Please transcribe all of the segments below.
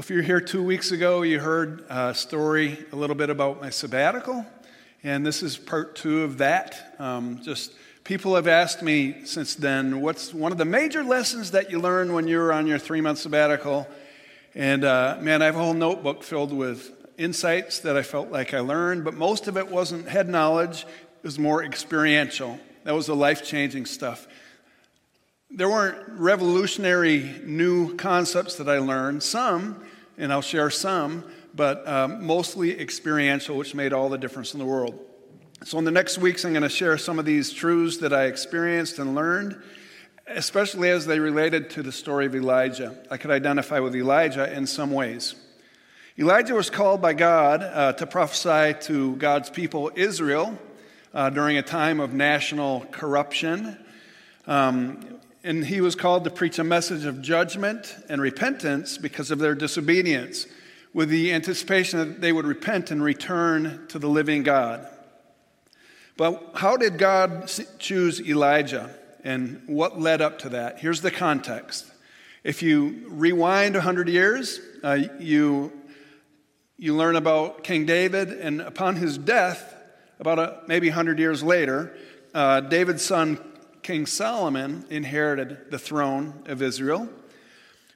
Well, if you're here two weeks ago, you heard a story a little bit about my sabbatical, and this is part two of that. Um, just people have asked me since then, what's one of the major lessons that you learned when you were on your three month sabbatical? And uh, man, I have a whole notebook filled with insights that I felt like I learned, but most of it wasn't head knowledge, it was more experiential. That was the life changing stuff. There weren't revolutionary new concepts that I learned. Some, and I'll share some, but um, mostly experiential, which made all the difference in the world. So, in the next weeks, I'm going to share some of these truths that I experienced and learned, especially as they related to the story of Elijah. I could identify with Elijah in some ways. Elijah was called by God uh, to prophesy to God's people, Israel, uh, during a time of national corruption. Um, and he was called to preach a message of judgment and repentance because of their disobedience, with the anticipation that they would repent and return to the living God. But how did God choose Elijah and what led up to that? Here's the context. If you rewind 100 years, uh, you, you learn about King David, and upon his death, about a, maybe 100 years later, uh, David's son King Solomon inherited the throne of Israel,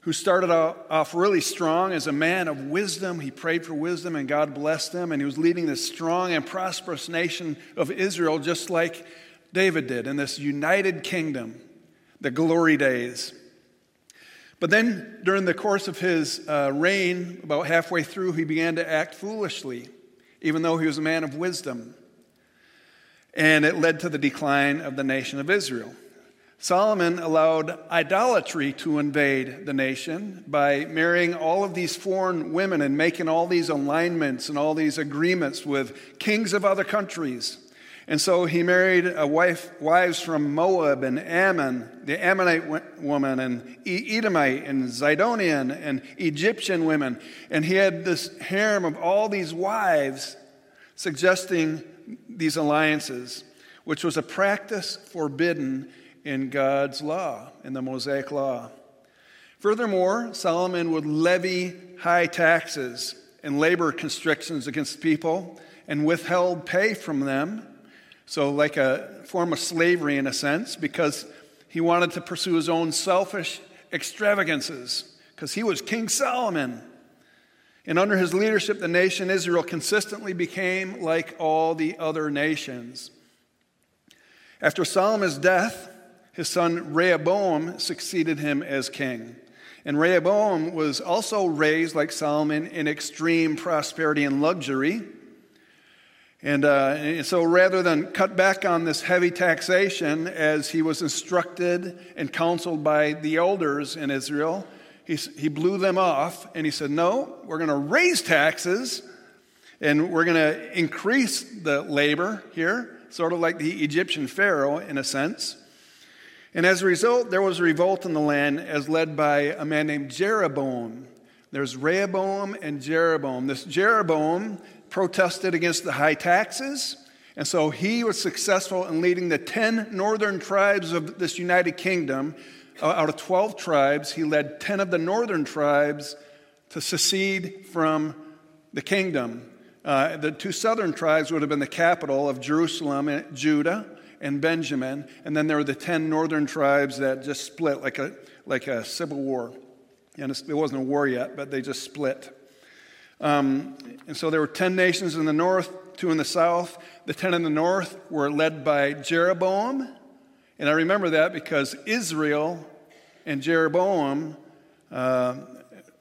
who started off really strong as a man of wisdom. He prayed for wisdom and God blessed him, and he was leading this strong and prosperous nation of Israel just like David did in this united kingdom, the glory days. But then, during the course of his uh, reign, about halfway through, he began to act foolishly, even though he was a man of wisdom and it led to the decline of the nation of Israel. Solomon allowed idolatry to invade the nation by marrying all of these foreign women and making all these alignments and all these agreements with kings of other countries. And so he married a wife, wives from Moab and Ammon, the Ammonite woman, and Edomite and Zidonian and Egyptian women. And he had this harem of all these wives, suggesting these alliances, which was a practice forbidden in God's law, in the Mosaic law. Furthermore, Solomon would levy high taxes and labor constrictions against people and withheld pay from them. So, like a form of slavery in a sense, because he wanted to pursue his own selfish extravagances, because he was King Solomon. And under his leadership, the nation Israel consistently became like all the other nations. After Solomon's death, his son Rehoboam succeeded him as king. And Rehoboam was also raised, like Solomon, in extreme prosperity and luxury. And, uh, and, so rather than cut back on this heavy taxation as he was instructed and counseled by the elders in Israel, he, he blew them off and he said, No, we're going to raise taxes and we're going to increase the labor here, sort of like the Egyptian Pharaoh in a sense. And as a result, there was a revolt in the land as led by a man named Jeroboam. There's Rehoboam and Jeroboam. This Jeroboam protested against the high taxes. And so he was successful in leading the 10 northern tribes of this united kingdom out of 12 tribes, he led 10 of the northern tribes to secede from the kingdom. Uh, the two southern tribes would have been the capital of Jerusalem, and Judah, and Benjamin. And then there were the 10 northern tribes that just split like a, like a civil war. And it wasn't a war yet, but they just split. Um, and so there were 10 nations in the north, two in the south. The 10 in the north were led by Jeroboam, and I remember that because Israel and Jeroboam, uh,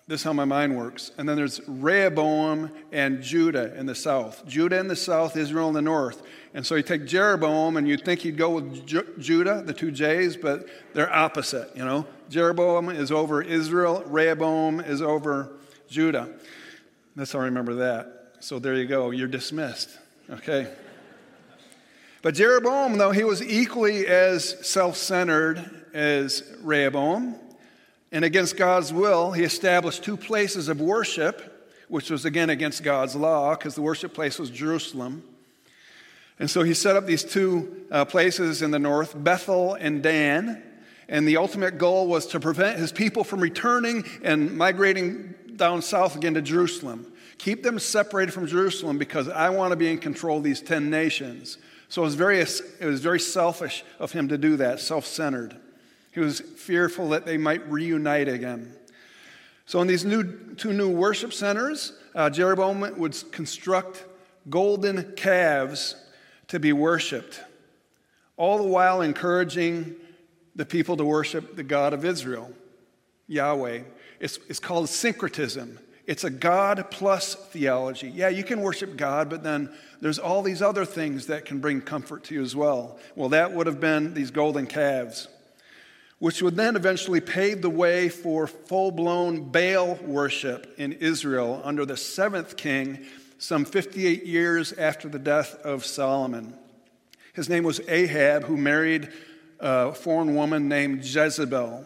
this is how my mind works. And then there's Rehoboam and Judah in the south. Judah in the south, Israel in the north. And so you take Jeroboam and you'd think he'd go with Ju- Judah, the two J's, but they're opposite, you know. Jeroboam is over Israel, Rehoboam is over Judah. That's how I remember that. So there you go. You're dismissed. Okay. But Jeroboam, though he was equally as self centered as Rehoboam, and against God's will, he established two places of worship, which was again against God's law, because the worship place was Jerusalem. And so he set up these two uh, places in the north, Bethel and Dan. And the ultimate goal was to prevent his people from returning and migrating down south again to Jerusalem. Keep them separated from Jerusalem because I want to be in control of these 10 nations. So it was very, it was very selfish of him to do that, self centered. He was fearful that they might reunite again. So, in these new, two new worship centers, uh, Jeroboam would construct golden calves to be worshiped, all the while encouraging the people to worship the God of Israel, Yahweh. It's, it's called syncretism. It's a God plus theology. Yeah, you can worship God, but then there's all these other things that can bring comfort to you as well. Well, that would have been these golden calves, which would then eventually pave the way for full blown Baal worship in Israel under the seventh king, some 58 years after the death of Solomon. His name was Ahab, who married a foreign woman named Jezebel.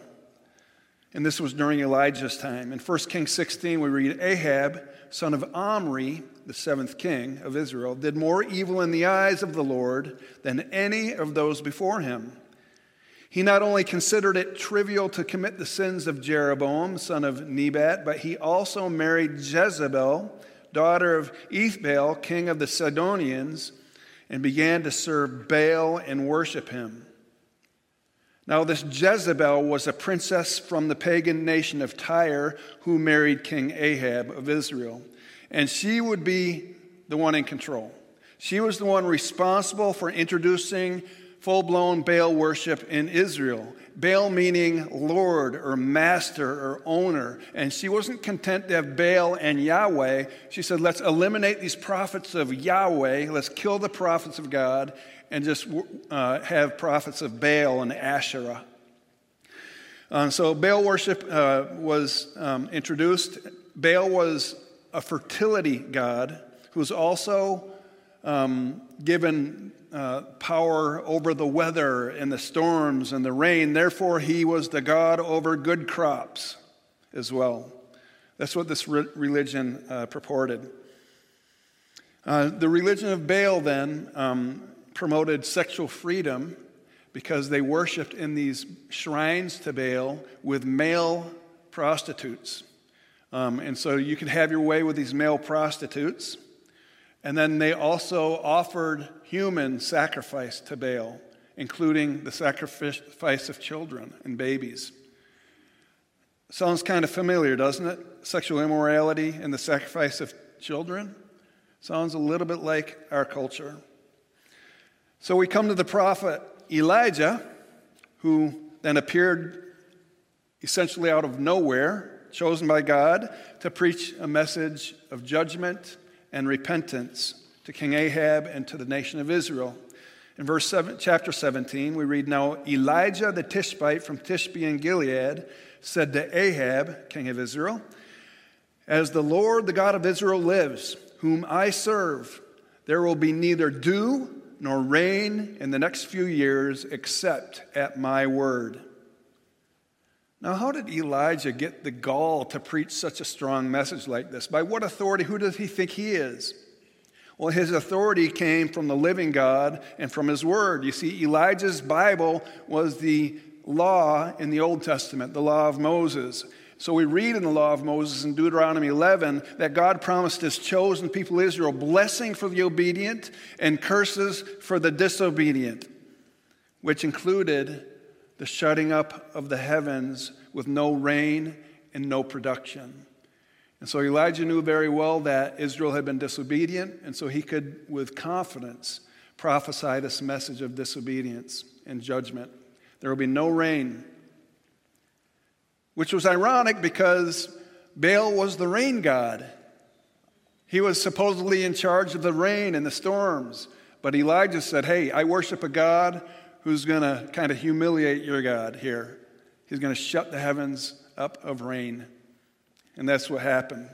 And this was during Elijah's time. In 1 Kings 16, we read Ahab, son of Omri, the seventh king of Israel, did more evil in the eyes of the Lord than any of those before him. He not only considered it trivial to commit the sins of Jeroboam, son of Nebat, but he also married Jezebel, daughter of Ethbaal, king of the Sidonians, and began to serve Baal and worship him. Now, this Jezebel was a princess from the pagan nation of Tyre who married King Ahab of Israel. And she would be the one in control. She was the one responsible for introducing full blown Baal worship in Israel. Baal meaning Lord or master or owner. And she wasn't content to have Baal and Yahweh. She said, let's eliminate these prophets of Yahweh, let's kill the prophets of God, and just uh, have prophets of Baal and Asherah. Um, so Baal worship uh, was um, introduced. Baal was a fertility god who was also um, given uh, power over the weather and the storms and the rain. Therefore, he was the god over good crops as well. That's what this re- religion uh, purported. Uh, the religion of Baal then um, promoted sexual freedom because they worshiped in these shrines to Baal with male prostitutes. Um, and so you could have your way with these male prostitutes. And then they also offered human sacrifice to Baal, including the sacrifice of children and babies. Sounds kind of familiar, doesn't it? Sexual immorality and the sacrifice of children. Sounds a little bit like our culture. So we come to the prophet Elijah, who then appeared essentially out of nowhere, chosen by God to preach a message of judgment and repentance to King Ahab and to the nation of Israel. In verse 7, chapter 17, we read Now Elijah the Tishbite from Tishbe in Gilead said to Ahab, king of Israel, As the Lord, the God of Israel, lives, whom I serve, there will be neither dew nor rain in the next few years except at my word. Now, how did Elijah get the gall to preach such a strong message like this? By what authority? Who does he think he is? Well, his authority came from the living God and from his word. You see, Elijah's Bible was the law in the Old Testament, the law of Moses. So we read in the law of Moses in Deuteronomy 11 that God promised his chosen people Israel blessing for the obedient and curses for the disobedient, which included the shutting up of the heavens with no rain and no production. And so Elijah knew very well that Israel had been disobedient, and so he could, with confidence, prophesy this message of disobedience and judgment. There will be no rain which was ironic because Baal was the rain god. He was supposedly in charge of the rain and the storms. But Elijah said, Hey, I worship a God who's going to kind of humiliate your God here. He's going to shut the heavens up of rain. And that's what happened.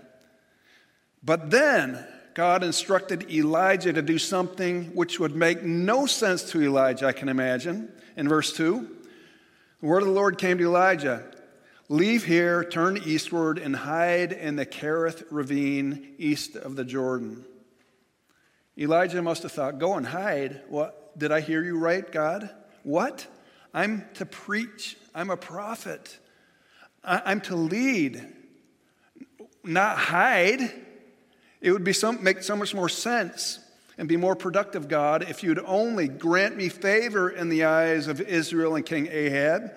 But then God instructed Elijah to do something which would make no sense to Elijah, I can imagine. In verse 2, the word of the Lord came to Elijah Leave here, turn eastward, and hide in the Kerith ravine east of the Jordan. Elijah must have thought, Go and hide. What? Did I hear you right, God? What? I'm to preach. I'm a prophet. I'm to lead. not hide. It would be some, make so much more sense and be more productive, God, if you'd only grant me favor in the eyes of Israel and King Ahab.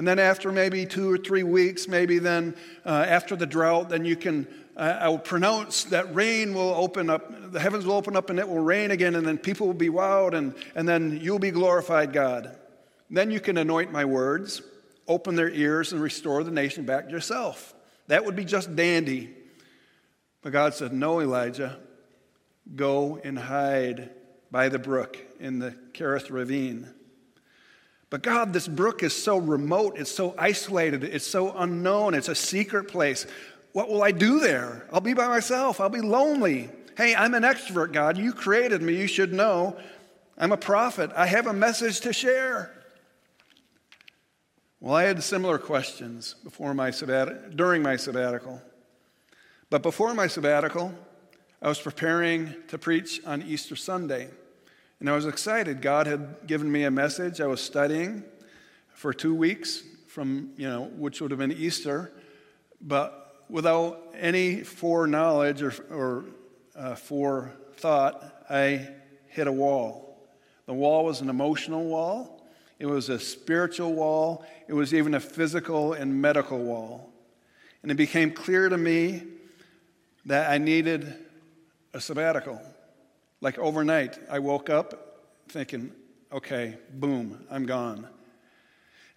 And then after maybe two or three weeks, maybe then uh, after the drought, then you can, uh, I will pronounce that rain will open up, the heavens will open up and it will rain again, and then people will be wowed, and, and then you'll be glorified, God. Then you can anoint my words, open their ears, and restore the nation back to yourself. That would be just dandy. But God said, No, Elijah, go and hide by the brook in the Kerith ravine. But God, this brook is so remote, it's so isolated, it's so unknown, it's a secret place. What will I do there? I'll be by myself, I'll be lonely. Hey, I'm an extrovert, God. You created me, you should know. I'm a prophet, I have a message to share. Well, I had similar questions before my sabbat- during my sabbatical. But before my sabbatical, I was preparing to preach on Easter Sunday. And I was excited. God had given me a message. I was studying for two weeks from, you know, which would have been Easter, but without any foreknowledge or, or uh, forethought, I hit a wall. The wall was an emotional wall. It was a spiritual wall. It was even a physical and medical wall. And it became clear to me that I needed a sabbatical. Like overnight, I woke up thinking, okay, boom, I'm gone.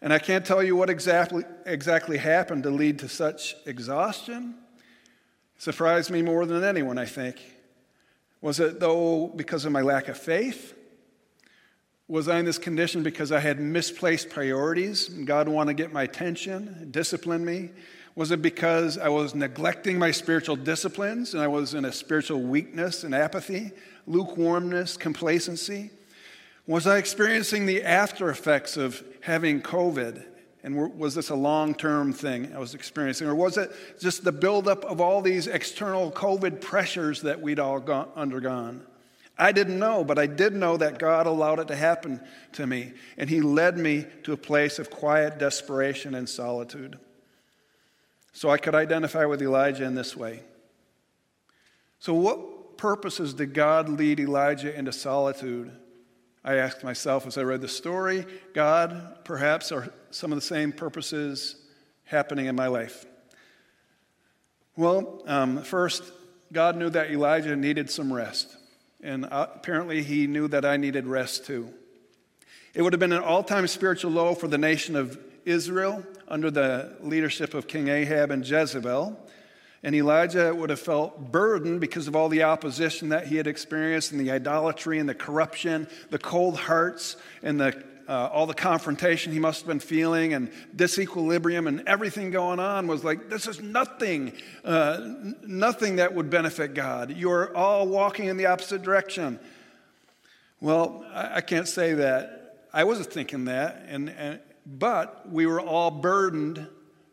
And I can't tell you what exactly, exactly happened to lead to such exhaustion. It surprised me more than anyone, I think. Was it, though, because of my lack of faith? Was I in this condition because I had misplaced priorities and God wanted to get my attention, discipline me? Was it because I was neglecting my spiritual disciplines and I was in a spiritual weakness and apathy, lukewarmness, complacency? Was I experiencing the after effects of having COVID? And was this a long term thing I was experiencing? Or was it just the buildup of all these external COVID pressures that we'd all gone, undergone? I didn't know, but I did know that God allowed it to happen to me, and He led me to a place of quiet desperation and solitude. So I could identify with Elijah in this way. So, what purposes did God lead Elijah into solitude? I asked myself as I read the story God, perhaps, are some of the same purposes happening in my life? Well, um, first, God knew that Elijah needed some rest and uh, apparently he knew that I needed rest too. It would have been an all time spiritual low for the nation of Israel under the leadership of King Ahab and Jezebel. And Elijah would have felt burdened because of all the opposition that he had experienced and the idolatry and the corruption, the cold hearts, and the uh, all the confrontation he must have been feeling and disequilibrium and everything going on was like, this is nothing, uh, nothing that would benefit God. You're all walking in the opposite direction. Well, I, I can't say that. I wasn't thinking that, and, and, but we were all burdened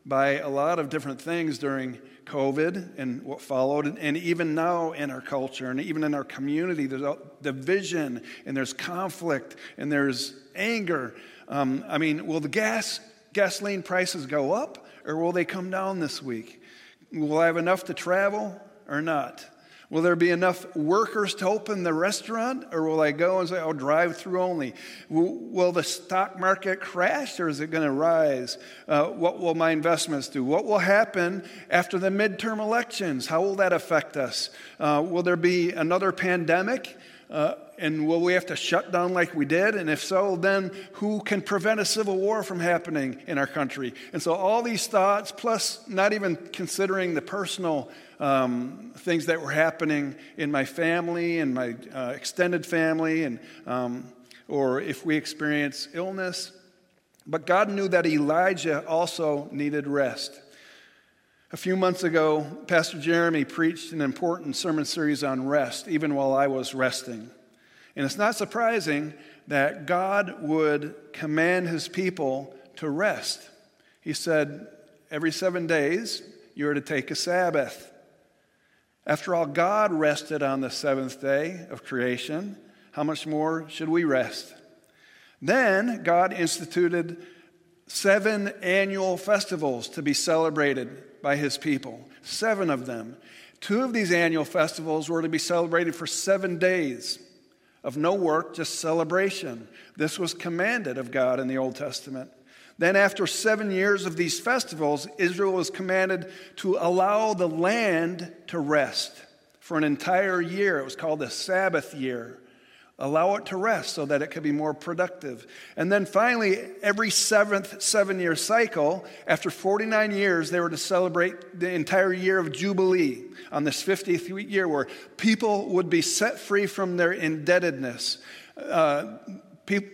by a lot of different things during COVID and what followed, and even now in our culture and even in our community, there's division and there's conflict and there's anger. Um, I mean, will the gas gasoline prices go up or will they come down this week? Will I have enough to travel or not? Will there be enough workers to open the restaurant, or will I go and say, "I'll drive through only"? Will, will the stock market crash, or is it going to rise? Uh, what will my investments do? What will happen after the midterm elections? How will that affect us? Uh, will there be another pandemic? Uh, and will we have to shut down like we did? And if so, then who can prevent a civil war from happening in our country? And so, all these thoughts, plus not even considering the personal um, things that were happening in my family and my uh, extended family, and, um, or if we experience illness. But God knew that Elijah also needed rest. A few months ago, Pastor Jeremy preached an important sermon series on rest, even while I was resting. And it's not surprising that God would command his people to rest. He said, Every seven days, you are to take a Sabbath. After all, God rested on the seventh day of creation. How much more should we rest? Then God instituted seven annual festivals to be celebrated by his people, seven of them. Two of these annual festivals were to be celebrated for seven days of no work, just celebration. This was commanded of God in the Old Testament. Then, after seven years of these festivals, Israel was commanded to allow the land to rest for an entire year. It was called the Sabbath year. Allow it to rest so that it could be more productive. And then finally, every seventh seven year cycle, after 49 years, they were to celebrate the entire year of Jubilee on this 50th year where people would be set free from their indebtedness. Uh,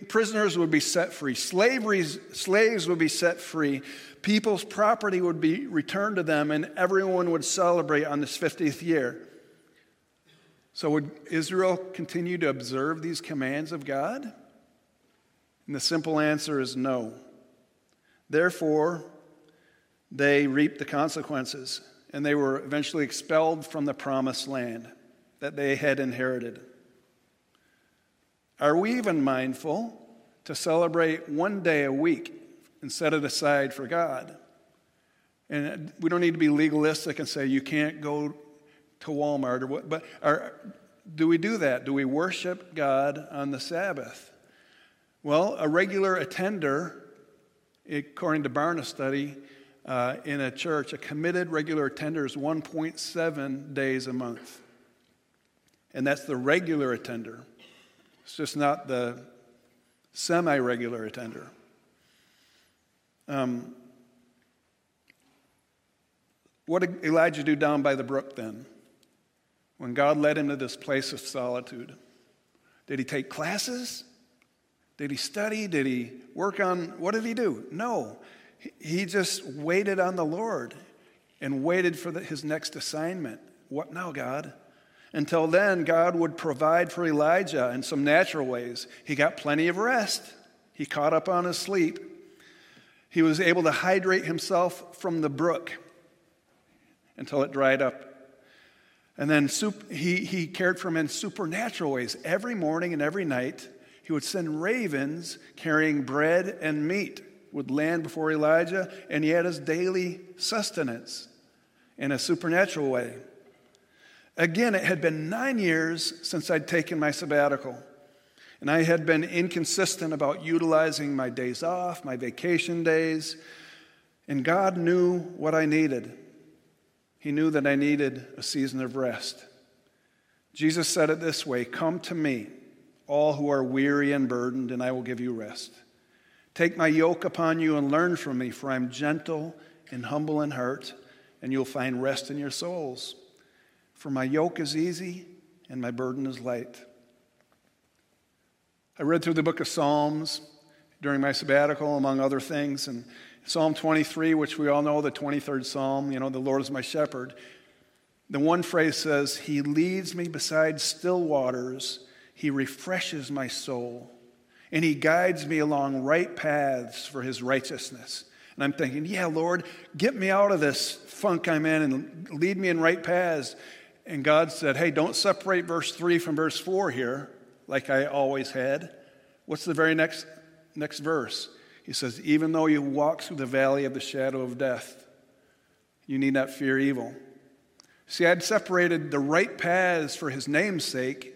prisoners would be set free, Slaveries, slaves would be set free, people's property would be returned to them, and everyone would celebrate on this 50th year. So, would Israel continue to observe these commands of God? And the simple answer is no. Therefore, they reaped the consequences, and they were eventually expelled from the promised land that they had inherited. Are we even mindful to celebrate one day a week and set it aside for God? And we don't need to be legalistic and say you can't go to Walmart or what, but are, do we do that? Do we worship God on the Sabbath? Well, a regular attender, according to Barna study, uh, in a church, a committed regular attender is 1.7 days a month. And that's the regular attender. It's just not the semi regular attender. Um, what did Elijah do down by the brook then? When God led him to this place of solitude, did he take classes? Did he study? Did he work on what did he do? No. He just waited on the Lord and waited for the, his next assignment. What now, God? Until then, God would provide for Elijah in some natural ways. He got plenty of rest, he caught up on his sleep. He was able to hydrate himself from the brook until it dried up. And then he, he cared for him in supernatural ways. Every morning and every night, he would send ravens carrying bread and meat, would land before Elijah, and he had his daily sustenance in a supernatural way. Again, it had been nine years since I'd taken my sabbatical, and I had been inconsistent about utilizing my days off, my vacation days, and God knew what I needed. He knew that I needed a season of rest. Jesus said it this way Come to me, all who are weary and burdened, and I will give you rest. Take my yoke upon you and learn from me, for I'm gentle and humble in heart, and you'll find rest in your souls. For my yoke is easy and my burden is light. I read through the book of Psalms during my sabbatical, among other things, and Psalm 23, which we all know, the 23rd Psalm, you know, the Lord is my shepherd. The one phrase says, He leads me beside still waters, He refreshes my soul, and He guides me along right paths for His righteousness. And I'm thinking, yeah, Lord, get me out of this funk I'm in and lead me in right paths. And God said, Hey, don't separate verse 3 from verse 4 here, like I always had. What's the very next, next verse? He says, Even though you walk through the valley of the shadow of death, you need not fear evil. See, I'd separated the right paths for his name's sake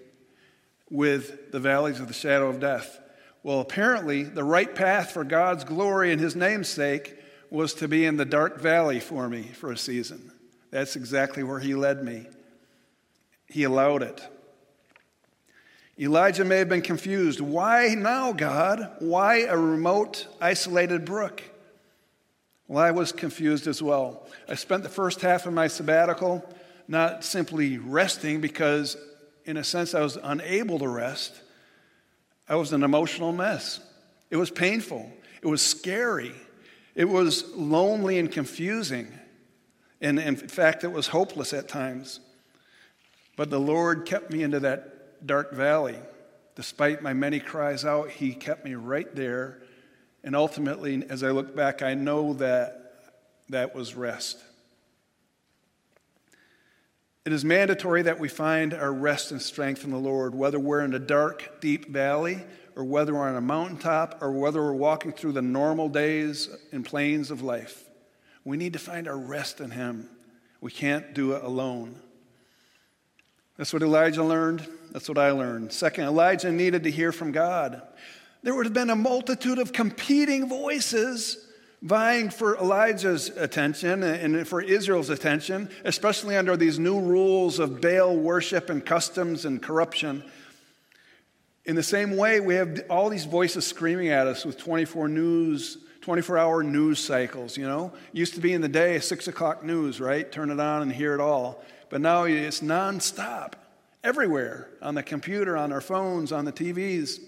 with the valleys of the shadow of death. Well, apparently, the right path for God's glory and his name's sake was to be in the dark valley for me for a season. That's exactly where he led me he allowed it. Elijah may have been confused. Why now, God? Why a remote, isolated brook? Well, I was confused as well. I spent the first half of my sabbatical not simply resting because, in a sense, I was unable to rest. I was an emotional mess. It was painful. It was scary. It was lonely and confusing. And in fact, it was hopeless at times. But the Lord kept me into that dark valley. Despite my many cries out, He kept me right there. And ultimately, as I look back, I know that that was rest. It is mandatory that we find our rest and strength in the Lord, whether we're in a dark, deep valley or whether we're on a mountaintop, or whether we're walking through the normal days and plains of life. We need to find our rest in Him. We can't do it alone. That's what Elijah learned. That's what I learned. Second, Elijah needed to hear from God. There would have been a multitude of competing voices vying for Elijah's attention and for Israel's attention, especially under these new rules of Baal worship and customs and corruption. In the same way, we have all these voices screaming at us with 24 news, 24 hour news cycles, you know? Used to be in the day, six o'clock news, right? Turn it on and hear it all. But now it's nonstop, everywhere, on the computer, on our phones, on the TVs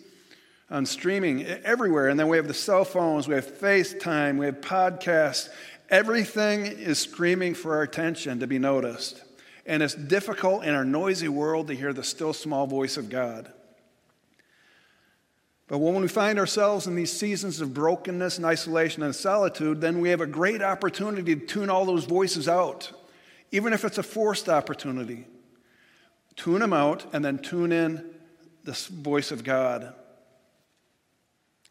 on streaming everywhere. And then we have the cell phones, we have FaceTime, we have podcasts. Everything is screaming for our attention to be noticed. And it's difficult in our noisy world to hear the still small voice of God. But when we find ourselves in these seasons of brokenness and isolation and solitude, then we have a great opportunity to tune all those voices out, even if it's a forced opportunity. Tune them out and then tune in the voice of God.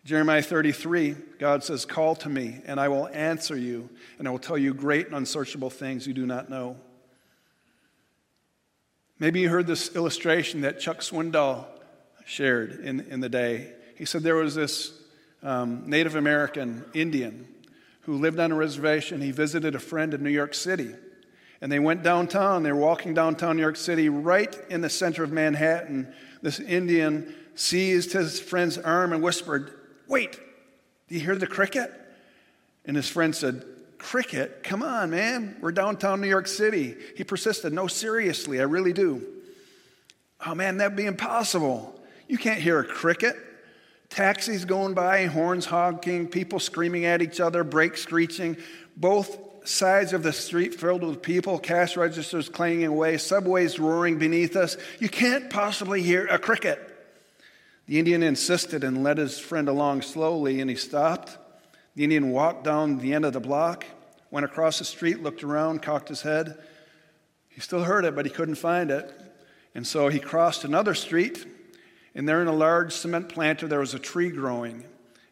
Jeremiah 33, God says, Call to me, and I will answer you, and I will tell you great and unsearchable things you do not know. Maybe you heard this illustration that Chuck Swindoll shared in, in the day. He said there was this um, Native American Indian who lived on a reservation. He visited a friend in New York City. And they went downtown. They were walking downtown New York City, right in the center of Manhattan. This Indian seized his friend's arm and whispered, Wait, do you hear the cricket? And his friend said, Cricket? Come on, man. We're downtown New York City. He persisted, No, seriously, I really do. Oh, man, that'd be impossible. You can't hear a cricket. Taxis going by, horns honking, people screaming at each other, brakes screeching, both sides of the street filled with people, cash registers clanging away, subways roaring beneath us. You can't possibly hear a cricket. The Indian insisted and led his friend along slowly, and he stopped. The Indian walked down the end of the block, went across the street, looked around, cocked his head. He still heard it, but he couldn't find it. And so he crossed another street, and there in a large cement planter there was a tree growing.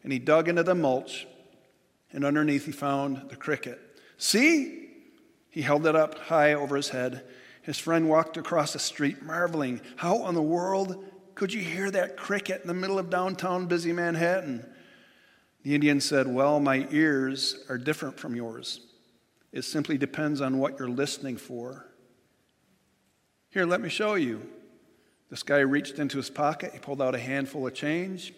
And he dug into the mulch, and underneath he found the cricket. See? He held it up high over his head. His friend walked across the street, marveling. How in the world could you hear that cricket in the middle of downtown busy Manhattan? The Indian said, Well, my ears are different from yours. It simply depends on what you're listening for. Here, let me show you. This guy reached into his pocket, he pulled out a handful of change,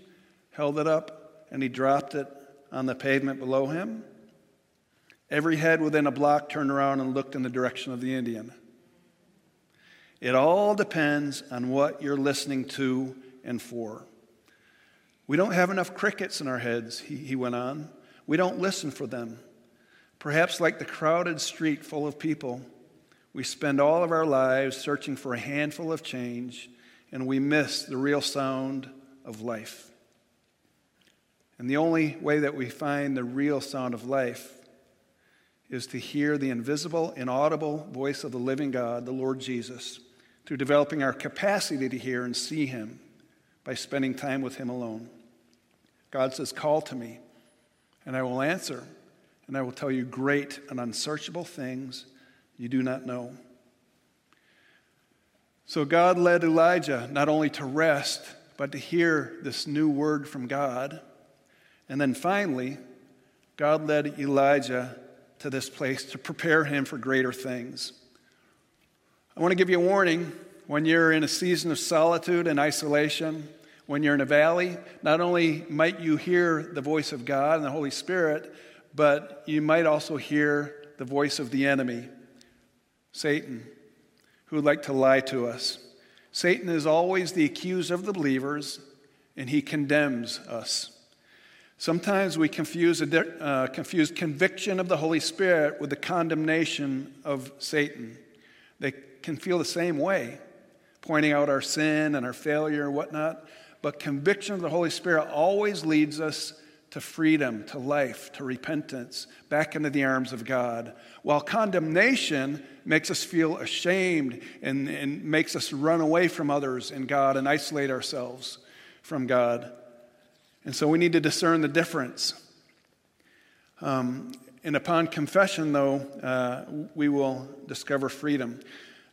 held it up, and he dropped it on the pavement below him. Every head within a block turned around and looked in the direction of the Indian. It all depends on what you're listening to and for. We don't have enough crickets in our heads, he, he went on. We don't listen for them. Perhaps, like the crowded street full of people, we spend all of our lives searching for a handful of change and we miss the real sound of life. And the only way that we find the real sound of life is to hear the invisible, inaudible voice of the living God, the Lord Jesus through developing our capacity to hear and see Him by spending time with Him alone. God says, Call to me, and I will answer, and I will tell you great and unsearchable things you do not know. So God led Elijah not only to rest, but to hear this new word from God. And then finally, God led Elijah to this place to prepare him for greater things. I want to give you a warning when you're in a season of solitude and isolation, when you're in a valley, not only might you hear the voice of God and the Holy Spirit, but you might also hear the voice of the enemy, Satan, who would like to lie to us. Satan is always the accuser of the believers, and he condemns us. Sometimes we confuse, uh, confuse conviction of the Holy Spirit with the condemnation of Satan. They can feel the same way, pointing out our sin and our failure and whatnot. But conviction of the Holy Spirit always leads us to freedom, to life, to repentance, back into the arms of God. While condemnation makes us feel ashamed and, and makes us run away from others and God and isolate ourselves from God. And so we need to discern the difference. Um, and upon confession, though, uh, we will discover freedom.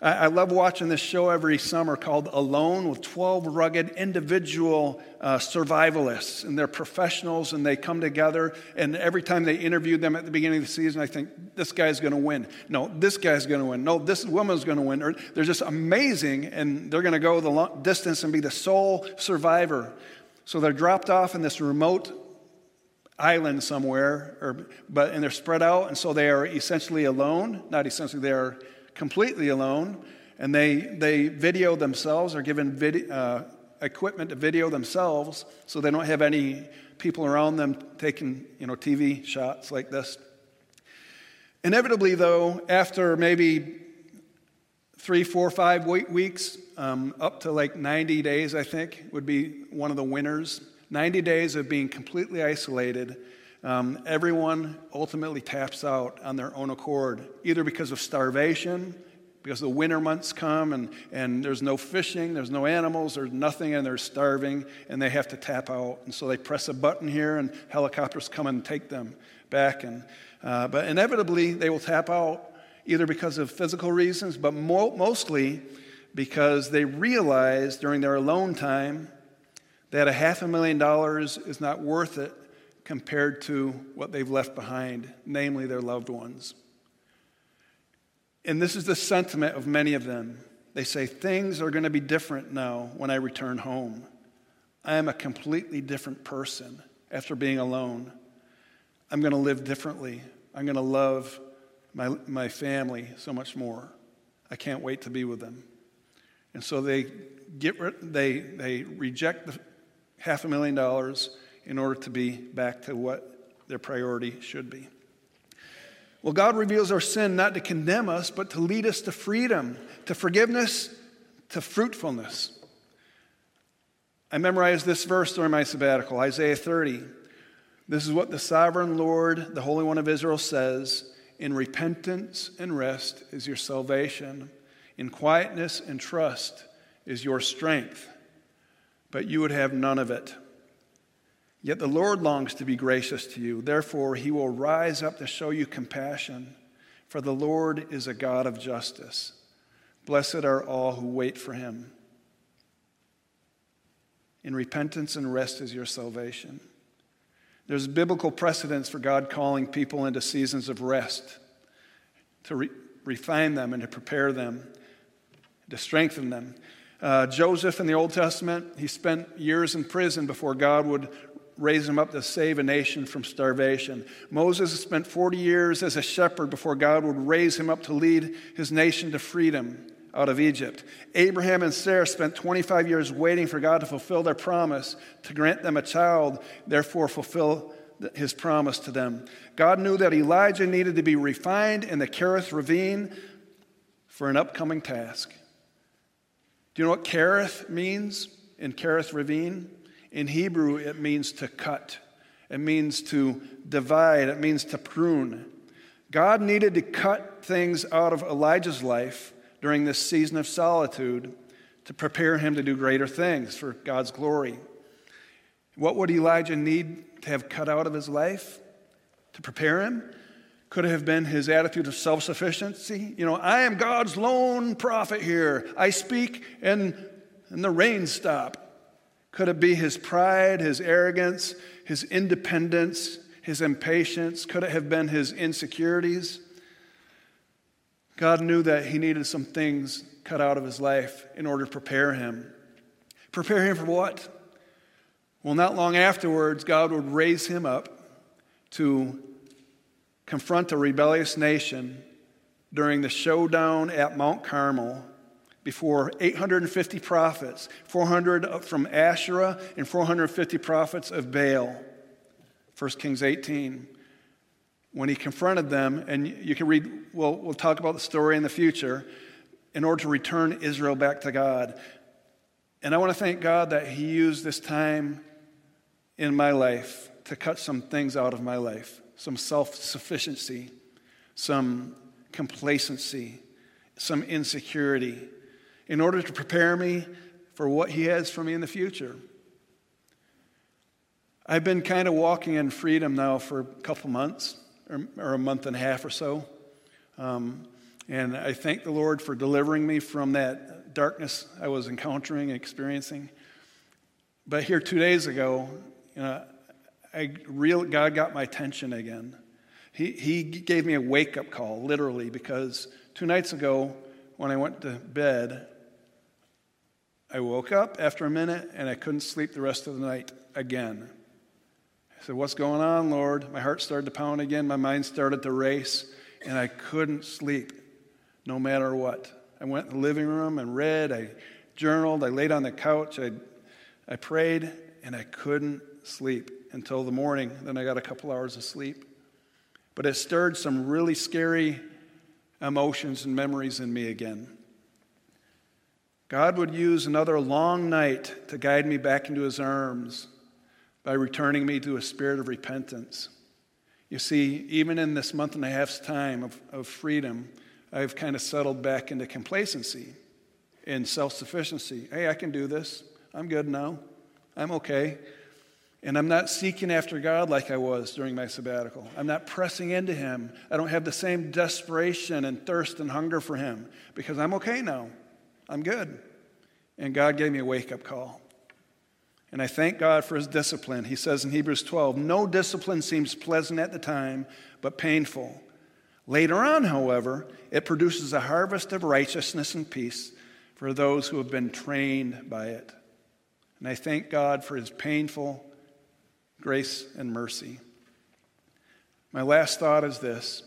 I, I, love watching this show every summer called Alone with 12 rugged individual uh, survivalists. And they're professionals and they come together. And every time they interview them at the beginning of the season, I think, this guy's going to win. No, this guy's going to win. No, this woman's going to win. Or they're just amazing and they're going to go the long distance and be the sole survivor. So they're dropped off in this remote island somewhere, or, but, and they're spread out, and so they are essentially alone. Not essentially, they are completely alone. And they, they video themselves, are given video, uh, equipment to video themselves, so they don't have any people around them taking you know, TV shots like this. Inevitably, though, after maybe three, four, five weeks, um, up to like 90 days, I think, would be one of the winners. 90 days of being completely isolated, um, everyone ultimately taps out on their own accord, either because of starvation, because the winter months come and, and there's no fishing, there's no animals, there's nothing, and they're starving, and they have to tap out. And so they press a button here, and helicopters come and take them back. And, uh, but inevitably, they will tap out either because of physical reasons, but mo- mostly because they realize during their alone time that a half a million dollars is not worth it compared to what they've left behind, namely their loved ones. And this is the sentiment of many of them. They say, Things are going to be different now when I return home. I am a completely different person after being alone. I'm going to live differently. I'm going to love my, my family so much more. I can't wait to be with them. And so they, get, they, they reject the half a million dollars in order to be back to what their priority should be. Well, God reveals our sin not to condemn us, but to lead us to freedom, to forgiveness, to fruitfulness. I memorized this verse during my sabbatical, Isaiah 30. This is what the sovereign Lord, the Holy One of Israel, says In repentance and rest is your salvation, in quietness and trust is your strength but you would have none of it. Yet the Lord longs to be gracious to you. Therefore, he will rise up to show you compassion, for the Lord is a God of justice. Blessed are all who wait for him. In repentance and rest is your salvation. There's biblical precedence for God calling people into seasons of rest to re- refine them and to prepare them, to strengthen them. Uh, Joseph in the Old Testament, he spent years in prison before God would raise him up to save a nation from starvation. Moses spent 40 years as a shepherd before God would raise him up to lead his nation to freedom out of Egypt. Abraham and Sarah spent 25 years waiting for God to fulfill their promise to grant them a child, therefore, fulfill his promise to them. God knew that Elijah needed to be refined in the Kerith ravine for an upcoming task. Do you know what Kerith means in Kerith Ravine? In Hebrew, it means to cut, it means to divide, it means to prune. God needed to cut things out of Elijah's life during this season of solitude to prepare him to do greater things for God's glory. What would Elijah need to have cut out of his life to prepare him? Could it have been his attitude of self sufficiency. You know, I am God's lone prophet here. I speak and, and the rains stop. Could it be his pride, his arrogance, his independence, his impatience? Could it have been his insecurities? God knew that he needed some things cut out of his life in order to prepare him. Prepare him for what? Well, not long afterwards, God would raise him up to confront a rebellious nation during the showdown at Mount Carmel before 850 prophets, 400 from Asherah and 450 prophets of Baal. 1 Kings 18. When he confronted them, and you can read, well, we'll talk about the story in the future, in order to return Israel back to God. And I want to thank God that he used this time in my life to cut some things out of my life some self sufficiency, some complacency, some insecurity, in order to prepare me for what He has for me in the future. I've been kind of walking in freedom now for a couple months or, or a month and a half or so. Um, and I thank the Lord for delivering me from that darkness I was encountering and experiencing. But here two days ago, you know, I real, God got my attention again. He, he gave me a wake up call, literally, because two nights ago, when I went to bed, I woke up after a minute and I couldn't sleep the rest of the night again. I said, What's going on, Lord? My heart started to pound again. My mind started to race, and I couldn't sleep no matter what. I went in the living room and read. I journaled. I laid on the couch. I, I prayed, and I couldn't sleep until the morning. Then I got a couple hours of sleep. But it stirred some really scary emotions and memories in me again. God would use another long night to guide me back into his arms by returning me to a spirit of repentance. You see, even in this month and a half's time of, of freedom, I've kind of settled back into complacency and self sufficiency. Hey, I can do this. I'm good now. I'm okay. And I'm not seeking after God like I was during my sabbatical. I'm not pressing into Him. I don't have the same desperation and thirst and hunger for Him because I'm okay now. I'm good. And God gave me a wake up call. And I thank God for His discipline. He says in Hebrews 12 No discipline seems pleasant at the time, but painful. Later on, however, it produces a harvest of righteousness and peace for those who have been trained by it. And I thank God for His painful grace, and mercy. My last thought is this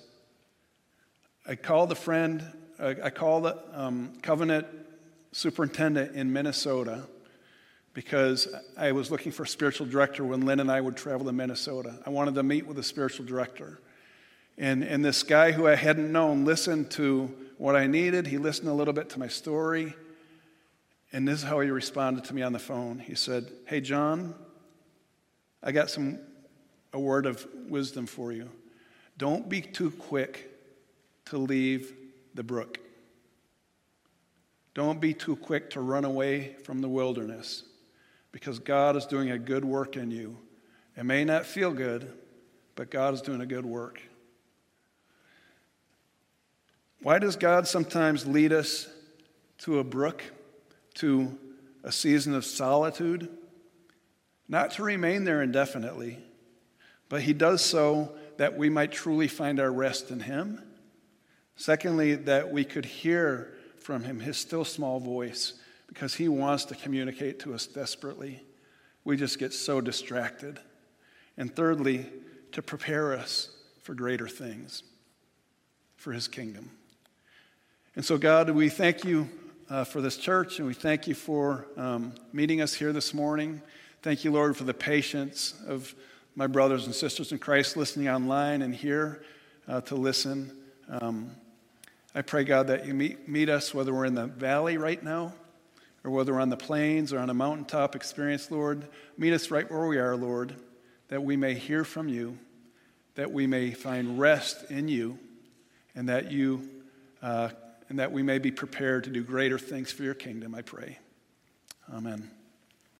I called a friend, I called the um, covenant superintendent in Minnesota because I was looking for a spiritual director when Lynn and I would travel to Minnesota. I wanted to meet with a spiritual director. And, and this guy who I hadn't known listened to what I needed. He listened a little bit to my story. And this is how he responded to me on the phone. He said, Hey, John, I got some a word of wisdom for you. Don't be too quick to leave the brook. Don't be too quick to run away from the wilderness because God is doing a good work in you. It may not feel good, but God is doing a good work. Why does God sometimes lead us to a brook, to a season of solitude? not to remain there indefinitely, but he does so that we might truly find our rest in him. Secondly, that we could hear from him his still small voice because he wants to communicate to us desperately. We just get so distracted. And thirdly, to prepare us for greater things, for his kingdom. And so, God, we thank you uh, for this church and we thank you for um, meeting us here this morning. Thank you, Lord, for the patience of my brothers and sisters in Christ listening online and here uh, to listen. Um, I pray, God, that you meet, meet us whether we're in the valley right now or whether on the plains or on a mountaintop experience, Lord. Meet us right where we are, Lord, that we may hear from you, that we may find rest in you, and that you uh, and that we may be prepared to do greater things for your kingdom, I pray. Amen.